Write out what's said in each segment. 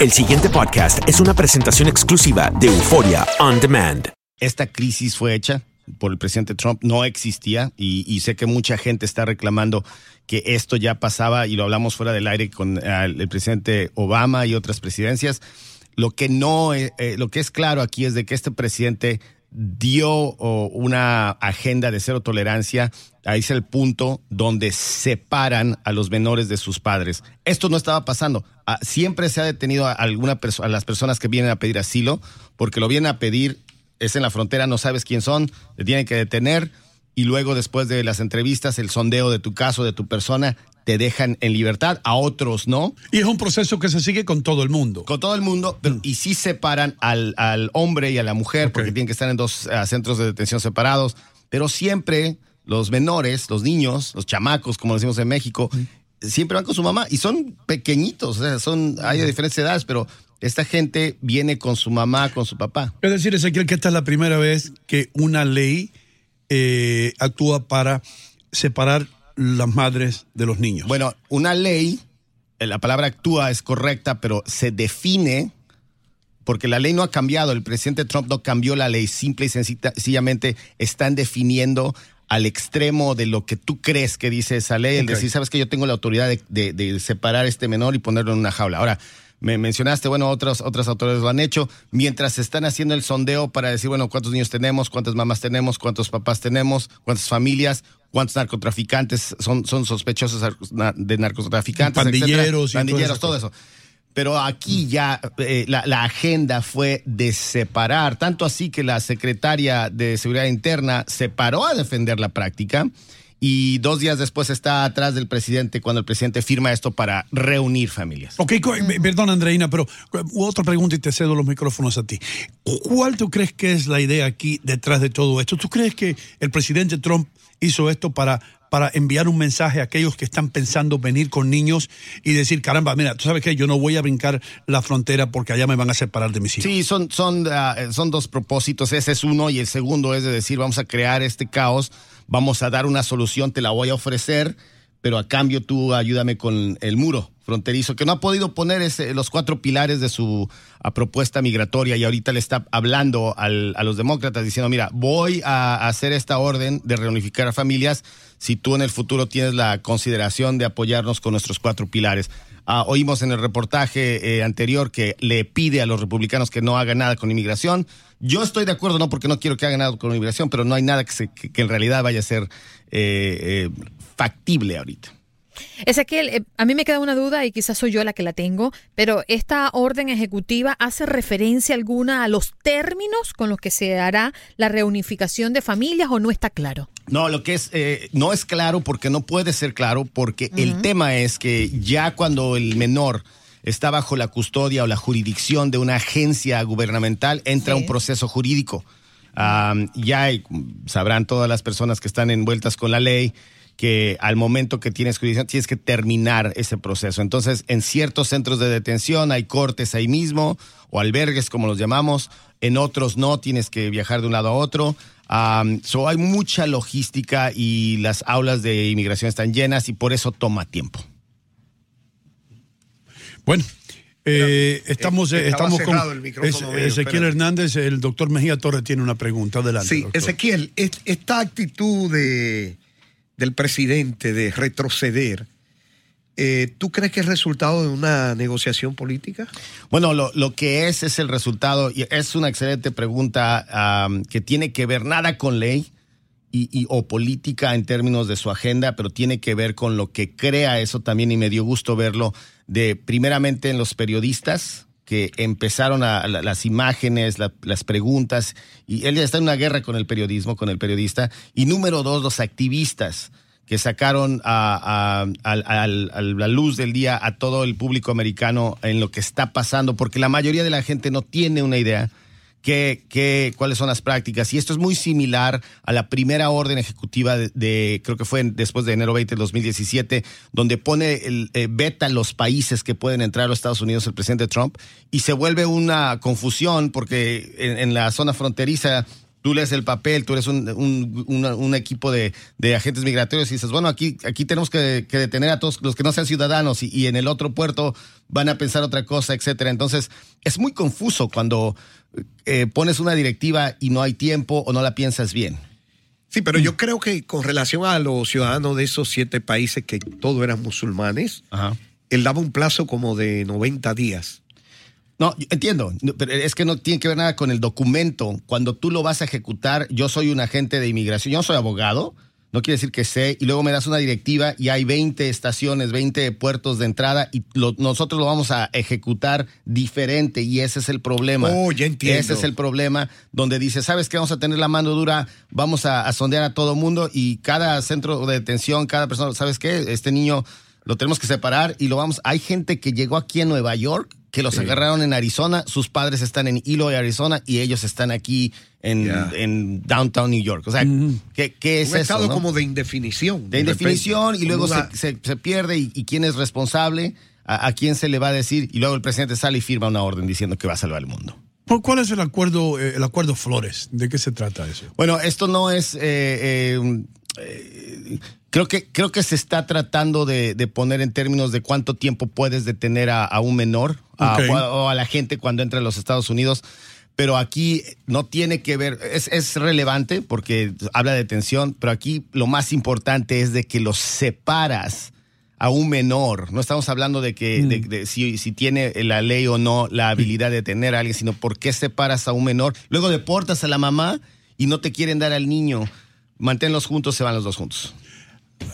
El siguiente podcast es una presentación exclusiva de Euforia On Demand. Esta crisis fue hecha por el presidente Trump, no existía y, sé que mucha gente está reclamando que esto ya pasaba y lo hablamos fuera del aire con el presidente Obama y otras presidencias. Lo que no, eh, eh, lo que es claro aquí es de que este presidente dio una agenda de cero tolerancia. Ahí es el punto donde separan a los menores de sus padres. Esto no estaba pasando. Ah, siempre se ha detenido a, alguna a las personas que vienen a pedir asilo, porque lo vienen a pedir, es en la frontera, no sabes quién son, le tienen que detener y luego después de las entrevistas, el sondeo de tu caso, de tu persona, te dejan en libertad, a otros no. Y es un proceso que se sigue con todo el mundo. Con todo el mundo, pero, y sí separan al, al hombre y a la mujer, porque tienen que estar en dos ah, centros de detención separados, pero siempre los menores, los niños, los chamacos, como decimos en México, siempre van con su mamá y son pequeñitos, o sea, son, hay de diferentes edades, pero esta gente viene con su mamá, con su papá. Es decir, Ezequiel, que esta es la primera vez que una ley eh, actúa para separar las madres de los niños. Bueno, una ley, eh, la palabra actúa es correcta, pero se define porque la ley no ha cambiado, el presidente Trump no cambió la ley, simple y sencilla- sencillamente están definiendo al extremo de lo que tú crees que dice esa ley, el decir, sabes que yo tengo la autoridad de, de- de separar a este menor y ponerlo en una jaula. Ahora, me mencionaste, bueno, otras, otras autoridades lo han hecho, mientras están haciendo el sondeo para decir, bueno, cuántos niños tenemos, cuántas mamás tenemos, cuántos papás tenemos, cuántas familias, cuántos narcotraficantes son, son sospechosos de narcotraficantes, etcétera. Pandilleros y pandilleros, todo eso. Pero aquí ya eh, la, la agenda fue de separar, tanto así que la secretaria de Seguridad Interna se paró a defender la práctica y dos días después está atrás del presidente cuando el presidente firma esto para reunir familias. Ok, eh, perdón Andreina, pero eh, otra pregunta y te cedo los micrófonos a ti. ¿Cuál tú crees que es la idea aquí detrás de todo esto? ¿Tú crees que el presidente Trump hizo esto para, para enviar un mensaje a aquellos que están pensando venir con niños y decir, caramba, mira, tú sabes que yo no voy a brincar la frontera porque allá me van a separar de mis hijos? Sí, son, son, ah, son dos propósitos. Ese es uno y el segundo es de decir, vamos a crear este caos, vamos a dar una solución, te la voy a ofrecer, pero a cambio tú ayúdame con el muro fronterizo, que no ha podido poner ese- los cuatro pilares de su propuesta migratoria y ahorita le está hablando al- a los demócratas diciendo, mira, voy a hacer esta orden de reunificar a familias si tú en el futuro tienes la consideración de apoyarnos con nuestros cuatro pilares. Ah, oímos en el reportaje eh, anterior que le pide a los republicanos que no hagan nada con inmigración. Yo estoy de acuerdo, no porque no quiero que hagan nada con inmigración, pero no hay nada que, se- que en realidad vaya a ser eh, eh, factible ahorita. Ezequiel, eh, a mí me queda una duda y quizás soy yo la que la tengo, pero ¿esta orden ejecutiva hace referencia alguna a los términos con los que se hará la reunificación de familias o no está claro? No, lo que es, eh, no es claro porque no puede ser claro, porque el tema es que ya cuando el menor está bajo la custodia o la jurisdicción de una agencia gubernamental, entra un proceso jurídico. Ya hay- sabrán todas las personas que están envueltas con la ley que al momento que tienes jurisdicción tienes que terminar ese proceso. Entonces, en ciertos centros de detención hay cortes ahí mismo o albergues, como los llamamos. En otros no, tienes que viajar de un lado a otro. So hay mucha logística y las aulas de inmigración están llenas y por eso toma tiempo. Bueno, Eh, estamos Eh, estaba estamos con mío, Ezequiel espérate. Hernández, el doctor Mejía Torres tiene una pregunta. Adelante. Sí, doctor. Ezequiel, es- esta actitud de, del presidente de retroceder, eh, ¿tú crees que es resultado de una negociación política? Bueno, lo, lo que es es el resultado, y es una excelente pregunta am, que tiene que ver nada con ley y, y- o política en términos de su agenda, pero tiene que ver con lo que crea eso también, y me dio gusto verlo, de primeramente en los periodistas que empezaron a, a la- las imágenes, la- las preguntas, y él ya está en una guerra con el periodismo, con el periodista, y número dos, los activistas que sacaron a la luz del día a todo el público americano en lo que está pasando, porque la mayoría de la gente no tiene una idea qué, qué- cuáles son las prácticas. Y esto es muy similar a la primera orden ejecutiva de, creo que fue después de enero 20 de 2017, donde pone el eh, veta los países que pueden entrar a los Estados Unidos el presidente Trump y se vuelve una confusión porque en la zona fronteriza tú lees el papel, tú eres un, un- una- un equipo de, de agentes migratorios y dices, bueno, aquí, aquí tenemos que, que detener a todos los que no sean ciudadanos y, y en el otro puerto van a pensar otra cosa, etcétera. Entonces, es muy confuso cuando eh, pones una directiva y no hay tiempo o no la piensas bien. Sí, pero yo creo que con relación a los ciudadanos de esos siete países que todos eran musulmanes, él daba un plazo como de 90 días. No, entiendo, pero es que no tiene que ver nada con el documento. Cuando tú lo vas a ejecutar, yo soy un agente de inmigración, yo no soy abogado, no quiere decir que sé, y luego me das una directiva y hay 20 estaciones, 20 puertos de entrada y lo- nosotros lo vamos a ejecutar diferente y ese es el problema. Oh, ya entiendo. Ese es el problema donde dice, ¿sabes qué? Vamos a tener la mano dura, vamos a, a sondear a todo mundo y cada centro de detención, cada persona, ¿sabes qué? Este niño lo tenemos que separar y lo vamos. Hay gente que llegó aquí en Nueva York que los agarraron en Arizona, sus padres están en Eloy, Arizona, y ellos están aquí en, en downtown New York. O sea, ¿qué, qué es un eso? estado no? como de indefinición. de indefinición repente. y luego se, se- se pierde y, y quién es responsable, a, a quién se le va a decir, y luego el presidente sale y firma una orden diciendo que va a salvar el mundo. ¿Cu- ¿Cuál es el acuerdo, eh, el acuerdo Flores? ¿De qué se trata eso? Bueno, esto no es. eh, eh, eh, creo que creo que se está tratando de, de poner en términos de cuánto tiempo puedes detener a, a un menor o, a, o a la gente cuando entra a los Estados Unidos. Pero aquí no tiene que ver, es, es relevante porque habla de detención, pero aquí lo más importante es de que los separas a un menor. No estamos hablando de que de- de si, si tiene la ley o no la habilidad de tener a alguien, sino por qué separas a un menor. Luego deportas a la mamá y no te quieren dar al niño. Manténlos juntos, se van los dos juntos.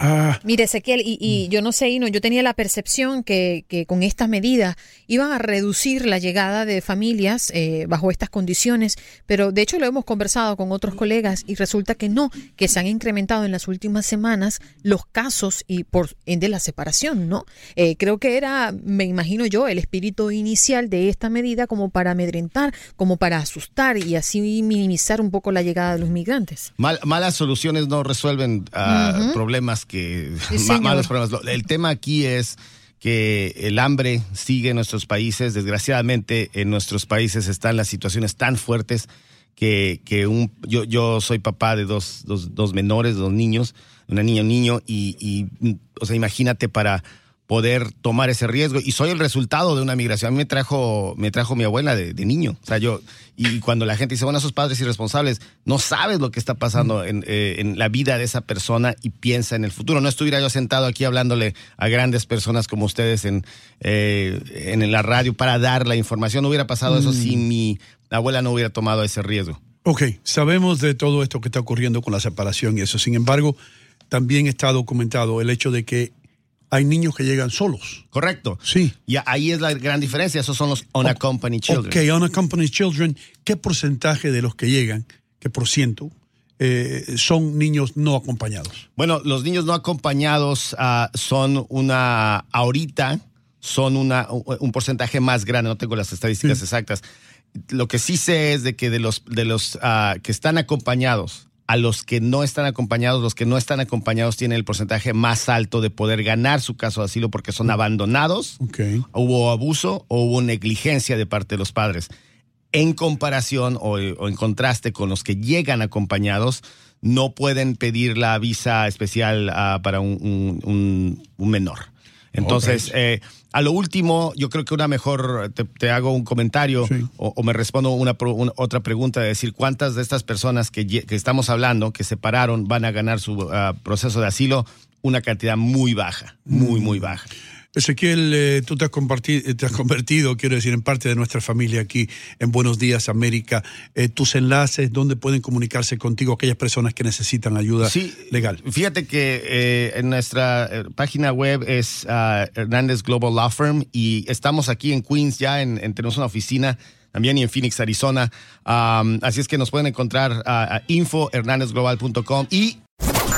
Ah, Mire, Ezequiel, y, y yo no sé, Ino, yo tenía la percepción que, que con estas medidas iban a reducir la llegada de familias eh, bajo estas condiciones, pero de hecho lo hemos conversado con otros colegas y resulta que no, que se han incrementado en las últimas semanas los casos y por ende la separación, ¿no? Eh, creo que era, me imagino yo, el espíritu inicial de esta medida como para amedrentar, como para asustar y así minimizar un poco la llegada de los migrantes. Mal- malas soluciones no resuelven ah, problemas que Sí, malos problemas. El tema aquí es que el hambre sigue en nuestros países. Desgraciadamente, en nuestros países están las situaciones tan fuertes que, que un, yo, yo soy papá de dos, dos, dos menores, dos niños, una niña y un niño, y, y, o sea, imagínate para poder tomar ese riesgo. Y soy el resultado de una migración. A mí me trajo, me trajo mi abuela de, de niño. O sea, yo, y cuando la gente dice, bueno, esos padres irresponsables, no sabes lo que está pasando en, eh, en la vida de esa persona y piensa en el futuro. No estuviera yo sentado aquí hablándole a grandes personas como ustedes en, eh, en la radio para dar la información. No hubiera pasado eso si mi abuela no hubiera tomado ese riesgo. ok, sabemos de todo esto que está ocurriendo con la separación y eso. Sin embargo, también está documentado el hecho de que hay niños que llegan solos. Correcto. Sí. Y ahí es la gran diferencia. Esos son los unaccompanied children. Ok, unaccompanied children, ¿qué porcentaje de los que llegan, qué por ciento, eh, son niños no acompañados? Bueno, los niños no acompañados ah, son una, ahorita, son una, un porcentaje más grande, no tengo las estadísticas exactas. Lo que sí sé es de que de los, de los ah, que están acompañados a los que no están acompañados, los que no están acompañados tienen el porcentaje más alto de poder ganar su caso de asilo porque son abandonados, Ok. hubo abuso o hubo negligencia de parte de los padres. En comparación o, o en contraste con los que llegan acompañados, no pueden pedir la visa especial ah, para un, un- un- un menor. Entonces, eh, a lo último, yo creo que una mejor, te, hago un comentario o, me respondo una, otra pregunta de decir cuántas de estas personas que, que estamos hablando, que se pararon, van a ganar su ah, proceso de asilo, una cantidad muy baja, muy, muy baja. Ezequiel, eh, tú te has, te has, convertido, quiero decir, en parte de nuestra familia aquí en Buenos Días, América. Eh, tus enlaces, ¿dónde pueden comunicarse contigo aquellas personas que necesitan ayuda sí, legal? Fíjate que eh, en nuestra página web es uh, Hernández Global Law Firm y estamos aquí en Queens ya, en, tenemos una oficina también y en Phoenix, Arizona. Um, así es que nos pueden encontrar a, a infohernandezglobal.com y